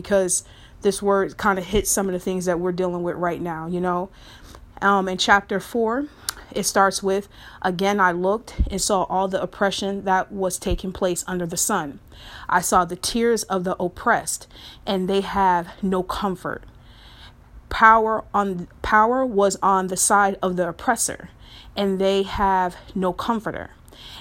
because this word kind of hits some of the things that we're dealing with right now, you know. Um, in chapter 4, it starts with Again, I looked and saw all the oppression that was taking place under the sun. I saw the tears of the oppressed, and they have no comfort. Power on power was on the side of the oppressor, and they have no comforter.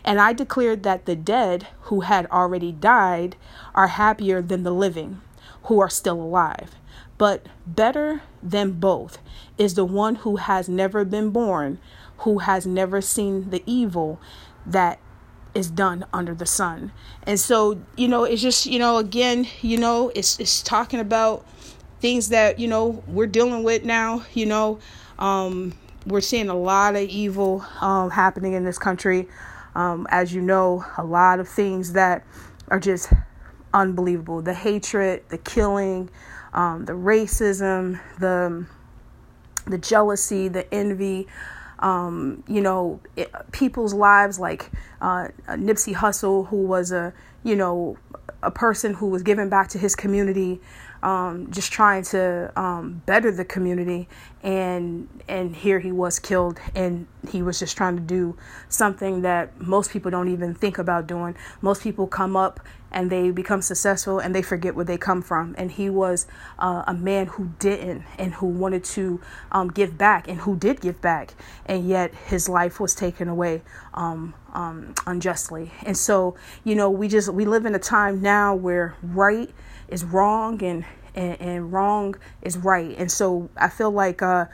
And I declared that the dead who had already died are happier than the living who are still alive. But better than both is the one who has never been born, who has never seen the evil that is done under the sun. And so, you know, it's just, you know, again, you know, it's it's talking about things that, you know, we're dealing with now, you know. Um, we're seeing a lot of evil um, happening in this country. Um, as you know, a lot of things that are just unbelievable. The hatred, the killing, um, the racism, the the jealousy, the envy. Um, you know, it, people's lives like uh, Nipsey Hussle, who was a you know a person who was giving back to his community um, just trying to um, better the community. And and here he was killed and he was just trying to do something that most people don't even think about doing. Most people come up and they become successful and they forget where they come from. And he was uh, a man who didn't and who wanted to um, give back and who did give back. And yet his life was taken away um, um, unjustly. And so you know we just we live in a time now where right is wrong and, and, and wrong is right. And so I feel like uh,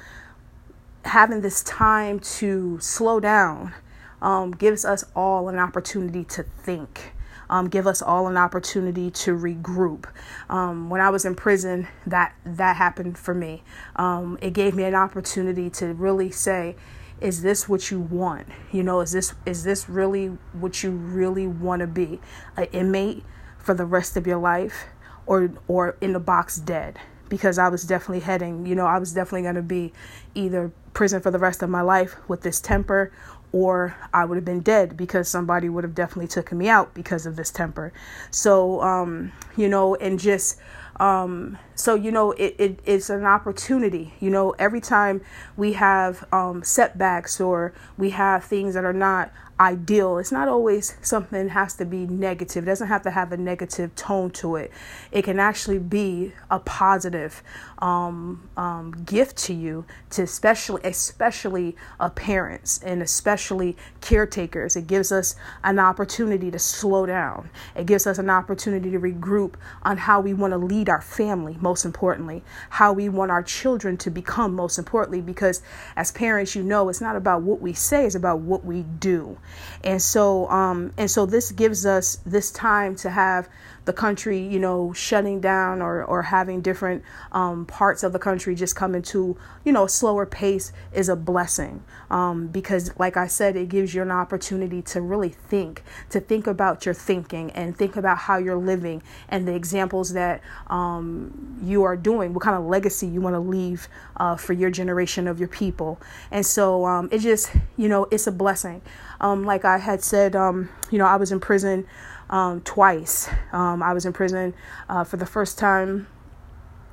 having this time to slow down um, gives us all an opportunity to think. Um, give us all an opportunity to regroup. Um, when I was in prison, that that happened for me. Um, it gave me an opportunity to really say, "Is this what you want? You know, is this is this really what you really want to be, an inmate for the rest of your life?" Or or in the box dead because I was definitely heading, you know, I was definitely going to be either prison for the rest of my life with this temper or I would have been dead because somebody would have definitely taken me out because of this temper. So, um, you know, and just um, so you know it, it, it's an opportunity you know every time we have um, setbacks or we have things that are not ideal. It's not always something has to be negative. It doesn't have to have a negative tone to it. It can actually be a positive um, um, gift to you, to especially especially uh, parents and especially caretakers. It gives us an opportunity to slow down. It gives us an opportunity to regroup on how we want to lead our family. Most importantly, how we want our children to become. Most importantly, because as parents, you know, it's not about what we say; it's about what we do. And so, um, and so this gives us this time to have the country, you know, shutting down or, or having different um, parts of the country just come into, you know, a slower pace is a blessing. Um, because, like I said, it gives you an opportunity to really think, to think about your thinking and think about how you're living and the examples that um, you are doing, what kind of legacy you want to leave uh, for your generation of your people. And so um, it just, you know, it's a blessing. Um, like I had said, um, you know, I was in prison um, twice. Um, I was in prison uh, for the first time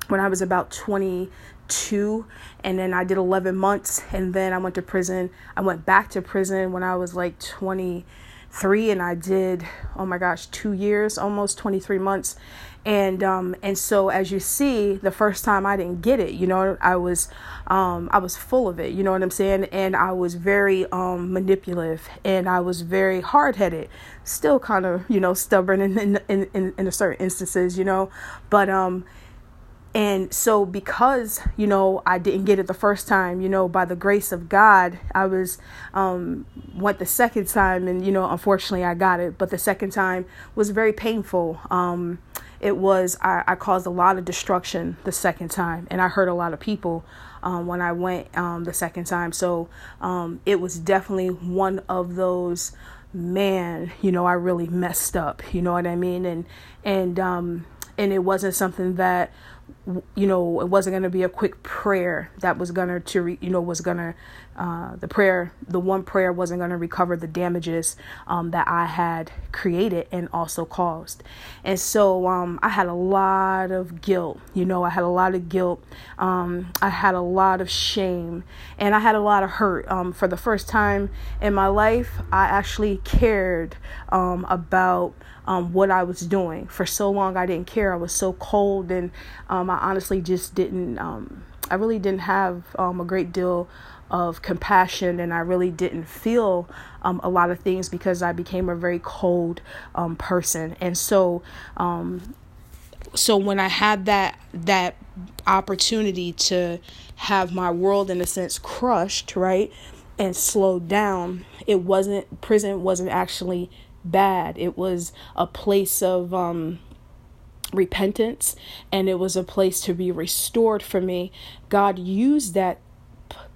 when I was about 22, and then I did 11 months, and then I went to prison. I went back to prison when I was like 23, and I did, oh my gosh, two years, almost 23 months. And um and so as you see the first time i didn't get it you know i was um i was full of it you know what i'm saying? And i was very um manipulative and i was very hard-headed still kind of you know stubborn in in in, in, in certain instances you know? But um and so because you know i didn't get it the first time you know by the grace of god i was um went the second time and you know unfortunately i got it. But the second time was very painful. Um it was I, I caused a lot of destruction the second time and i hurt a lot of people um, when i went um, the second time. So um, it was definitely one of those man you know i really messed up you know what i mean? And and um and it wasn't something that you know, it wasn't going to be a quick prayer that was going to, you know, was going to, uh, the prayer, the one prayer wasn't going to recover the damages um, that I had created and also caused. And so um, I had a lot of guilt, you know, I had a lot of guilt. Um, I had a lot of shame and I had a lot of hurt. Um, for the first time in my life, I actually cared um, about um, what I was doing. For so long, I didn't care. I was so cold, and um, I honestly just didn't. Um, I really didn't have um, a great deal of compassion, and I really didn't feel um, a lot of things because I became a very cold um, person. And so, so when I had that that opportunity to have my world in a sense crushed, right, and slowed down, it wasn't prison wasn't actually bad. It was a place of um, repentance and it was a place to be restored for me. God used that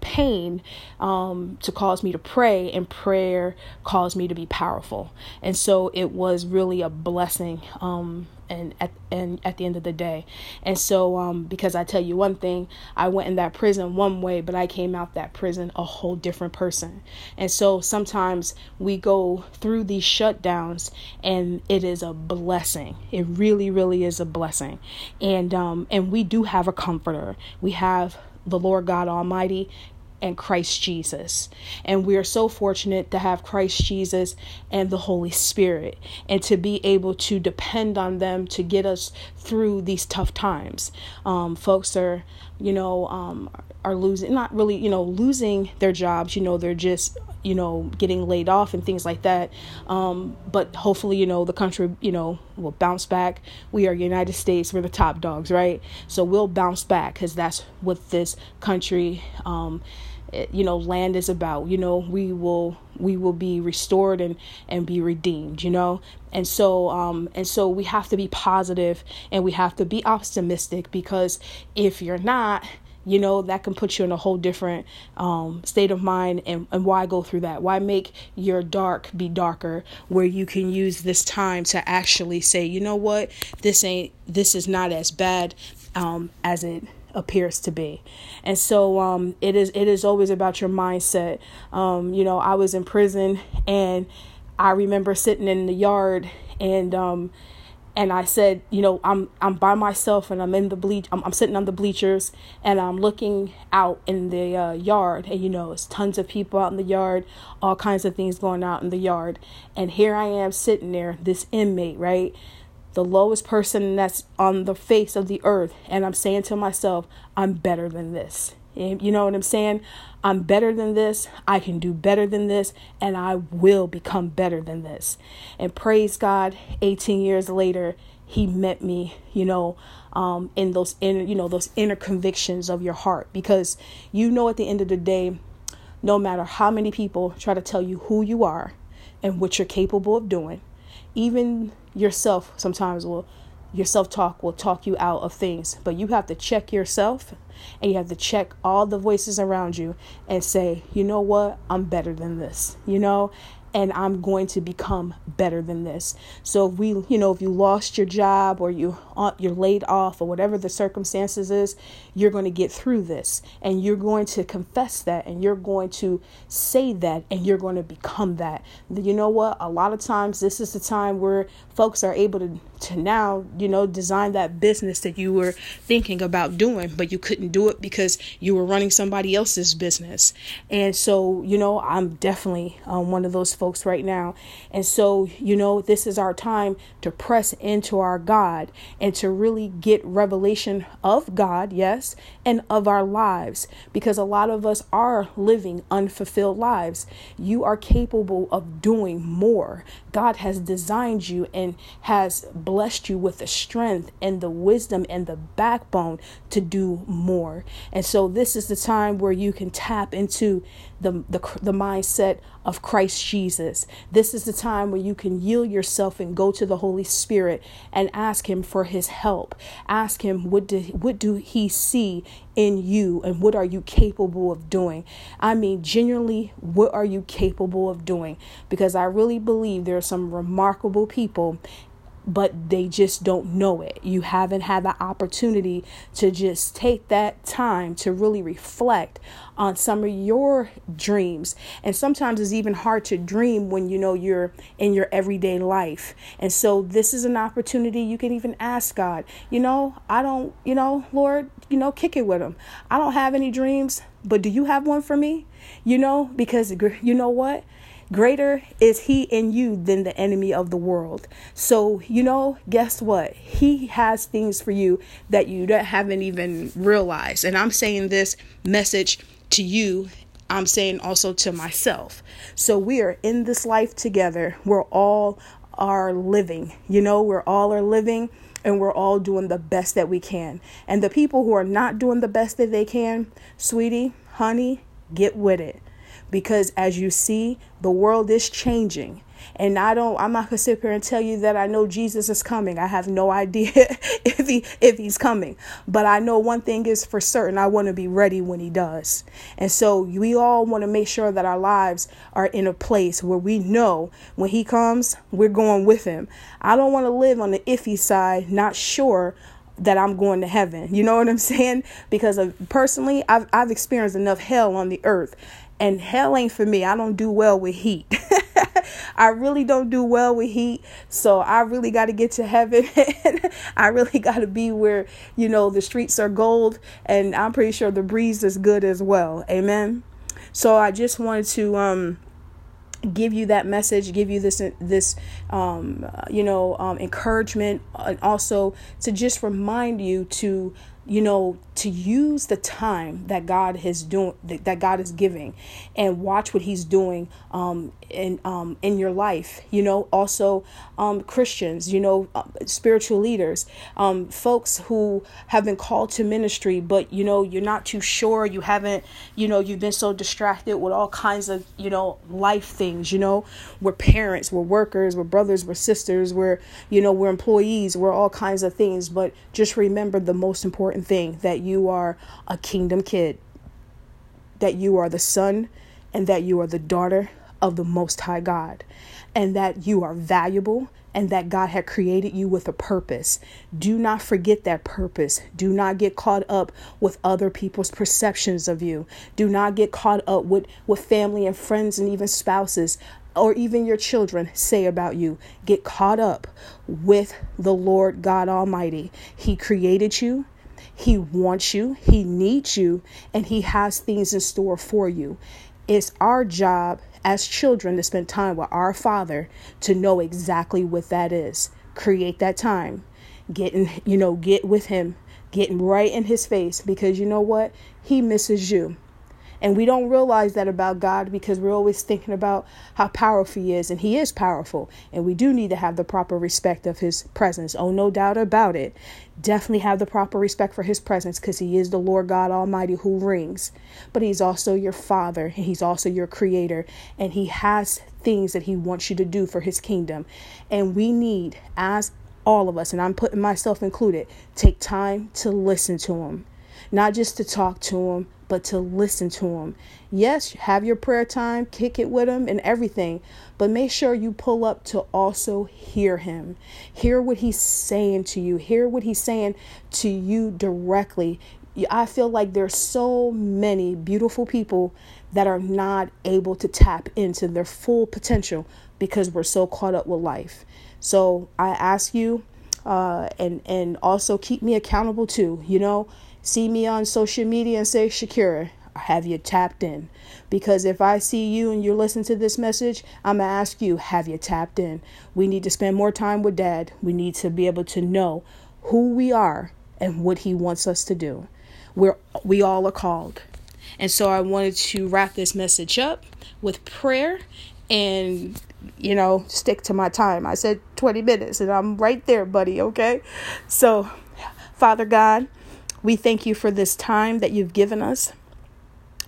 pain um, to cause me to pray, and prayer caused me to be powerful. And so it was really a blessing. Um, and at and at the end of the day, and so um, because I tell you one thing, I went in that prison one way, but I came out that prison a whole different person. And so sometimes we go through these shutdowns, and it is a blessing. It really, really is a blessing. And um, and we do have a comforter. We have the Lord God Almighty and Christ Jesus. And we are so fortunate to have Christ Jesus and the Holy Spirit and to be able to depend on them to get us through these tough times. Um, folks are, you know, um, are losing, not really, you know, losing their jobs, you know, they're just you know, getting laid off and things like that. Um, but hopefully, you know, the country, you know, will bounce back. We are United States. We're the top dogs, right? So we'll bounce back because that's what this country, um, you know, land is about. You know, we will we will be restored and and be redeemed. You know, and so um and so we have to be positive and we have to be optimistic because if you're not you know that can put you in a whole different um, state of mind and, and why go through that why make your dark be darker where you can use this time to actually say you know what this ain't this is not as bad um, as it appears to be. And so um, it is it is always about your mindset. Um, you know i was in prison and i remember sitting in the yard and um, and I said, you know, I'm I'm by myself and I'm in the bleach. I'm, I'm sitting on the bleachers and I'm looking out in the uh, yard, and you know, it's tons of people out in the yard, all kinds of things going out in the yard, and here I am sitting there, this inmate, right, the lowest person that's on the face of the earth, and I'm saying to myself, I'm better than this. You know what I'm saying? I'm better than this. I can do better than this. And I will become better than this. And praise God, 18 years later, He met me, you know, um, in those inner, you know, those inner convictions of your heart. Because you know, at the end of the day, no matter how many people try to tell you who you are and what you're capable of doing, even yourself sometimes will your self talk will talk you out of things. But you have to check yourself and you have to check all the voices around you and say, you know what? I'm better than this, you know? And I'm going to become better than this. So if we, you know, if you lost your job or you uh, you're laid off or whatever the circumstances is, you're going to get through this and you're going to confess that and you're going to say that and you're going to become that. You know what? A lot of times this is the time where folks are able to to now, you know, design that business that you were thinking about doing, but you couldn't do it because you were running somebody else's business. And so, you know, I'm definitely um, one of those folks right now. And so, you know, this is our time to press into our God and to really get revelation of God, yes, and of our lives because a lot of us are living unfulfilled lives. You are capable of doing more. God has designed you and has blessed you with the strength and the wisdom and the backbone to do more. And so this is the time where you can tap into the, the, the mindset of Christ Jesus. This is the time where you can yield yourself and go to the Holy Spirit and ask him for his help. Ask him what do, what do he see in you and what are you capable of doing? I mean genuinely what are you capable of doing? Because I really believe there are some remarkable people but they just don't know it. You haven't had the opportunity to just take that time to really reflect on some of your dreams. And sometimes it's even hard to dream when you know you're in your everyday life. And so this is an opportunity you can even ask God, you know, I don't, you know, Lord, you know, kick it with him. I don't have any dreams, but do you have one for me? You know, because you know what? Greater is he in you than the enemy of the world. So, you know, guess what? He has things for you that you haven't even realized. And I'm saying this message to you I'm saying also to myself. So we are in this life together. We're all are living. You know, we're all are living and we're all doing the best that we can. And the people who are not doing the best that they can, sweetie, honey, get with it because as you see, the world is changing. And I don't I'm not gonna sit here and tell you that I know Jesus is coming. I have no idea if he if he's coming. But I know one thing is for certain I want to be ready when he does. And so we all want to make sure that our lives are in a place where we know when he comes, we're going with him. I don't want to live on the iffy side, not sure that I'm going to heaven. You know what I'm saying? Because of, personally, I've I've experienced enough hell on the earth and hell ain't for me. I don't do well with heat. I really don't do well with heat. So I really got to get to heaven. I really got to be where, you know, the streets are gold. And I'm pretty sure the breeze is good as well. Amen. So I just wanted to, um, give you that message give you this this um, you know um, encouragement and also to just remind you to you know to use the time that god has doing that god is giving and watch what he's doing um in um in your life you know also um christians you know uh, spiritual leaders um folks who have been called to ministry but you know you're not too sure you haven't you know you've been so distracted with all kinds of you know life things you know. We're parents we're workers we're brothers we're sisters we're you know we're employees we're all kinds of things but just remember the most important thing that you are a kingdom kid that you are the son and that you are the daughter of the Most High God, and that you are valuable and that God had created you with a purpose. Do not forget that purpose. Do not get caught up with other people's perceptions of you. Do not get caught up with with family and friends and even spouses or even your children say about you. Get caught up with the Lord God Almighty. He created you. He wants you, He needs you, and He has things in store for you. It's our job as children to spend time with our Father to know exactly what that is. Create that time. Getting, you know, get with Him, getting right in His face because you know what? He misses you. And we don't realize that about God because we're always thinking about how powerful He is. And He is powerful. And we do need to have the proper respect of His presence. Oh, no doubt about it. Definitely have the proper respect for His presence because He is the Lord God Almighty who reigns. But He's also your Father. And He's also your Creator. And He has things that He wants you to do for His kingdom. And we need, as all of us, and I'm putting myself included, take time to listen to Him. Not just to talk to Him, but to listen to him. Yes, have your prayer time, kick it with him and everything, but make sure you pull up to also hear him. Hear what he's saying to you, hear what he's saying to you directly. I feel like there's so many beautiful people that are not able to tap into their full potential because we're so caught up with life. So I ask you, uh, and and also keep me accountable too. You know, see me on social media and say, Shakira, have you tapped in? Because if I see you and you're listening to this message, I'm going to ask you, have you tapped in? We need to spend more time with dad. We need to be able to know who we are and what he wants us to do. We're, we all are called. And so I wanted to wrap this message up with prayer and, you know, stick to my time. I said 20 minutes and I'm right there, buddy, okay? So, Father God, we thank you for this time that you've given us.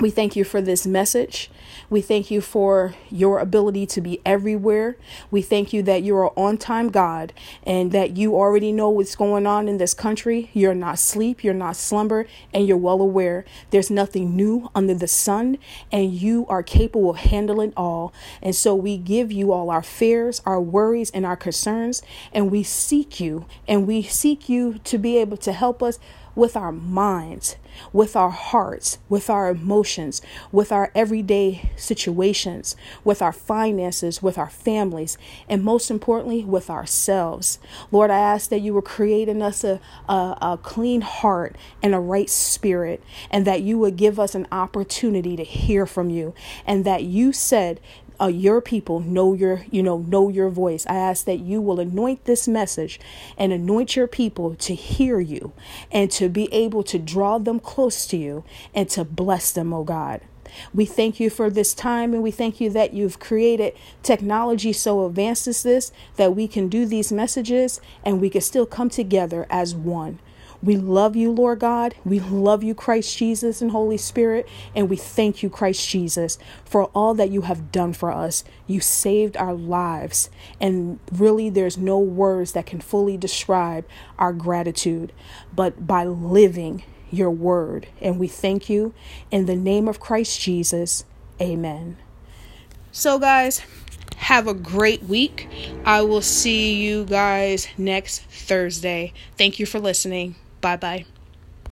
We thank you for this message. We thank you for your ability to be everywhere. We thank you that you're an on time God and that you already know what's going on in this country. You're not sleep, you're not slumber, and you're well aware. There's nothing new under the sun, and you are capable of handling all. And so we give you all our fears, our worries, and our concerns, and we seek you, and we seek you to be able to help us with our minds, with our hearts, with our emotions, with our everyday situations, with our finances, with our families, and most importantly, with ourselves. Lord, I ask that you will create in us a, a, a clean heart and a right spirit, and that you would give us an opportunity to hear from you, and that you said uh, your people know your you know know your voice i ask that you will anoint this message and anoint your people to hear you and to be able to draw them close to you and to bless them oh god we thank you for this time and we thank you that you've created technology so advanced as this that we can do these messages and we can still come together as one. We love you, Lord God. We love you, Christ Jesus and Holy Spirit. And we thank you, Christ Jesus, for all that you have done for us. You saved our lives. And really, there's no words that can fully describe our gratitude, but by living your word. And we thank you in the name of Christ Jesus. Amen. So, guys, have a great week. I will see you guys next Thursday. Thank you for listening. Bye bye.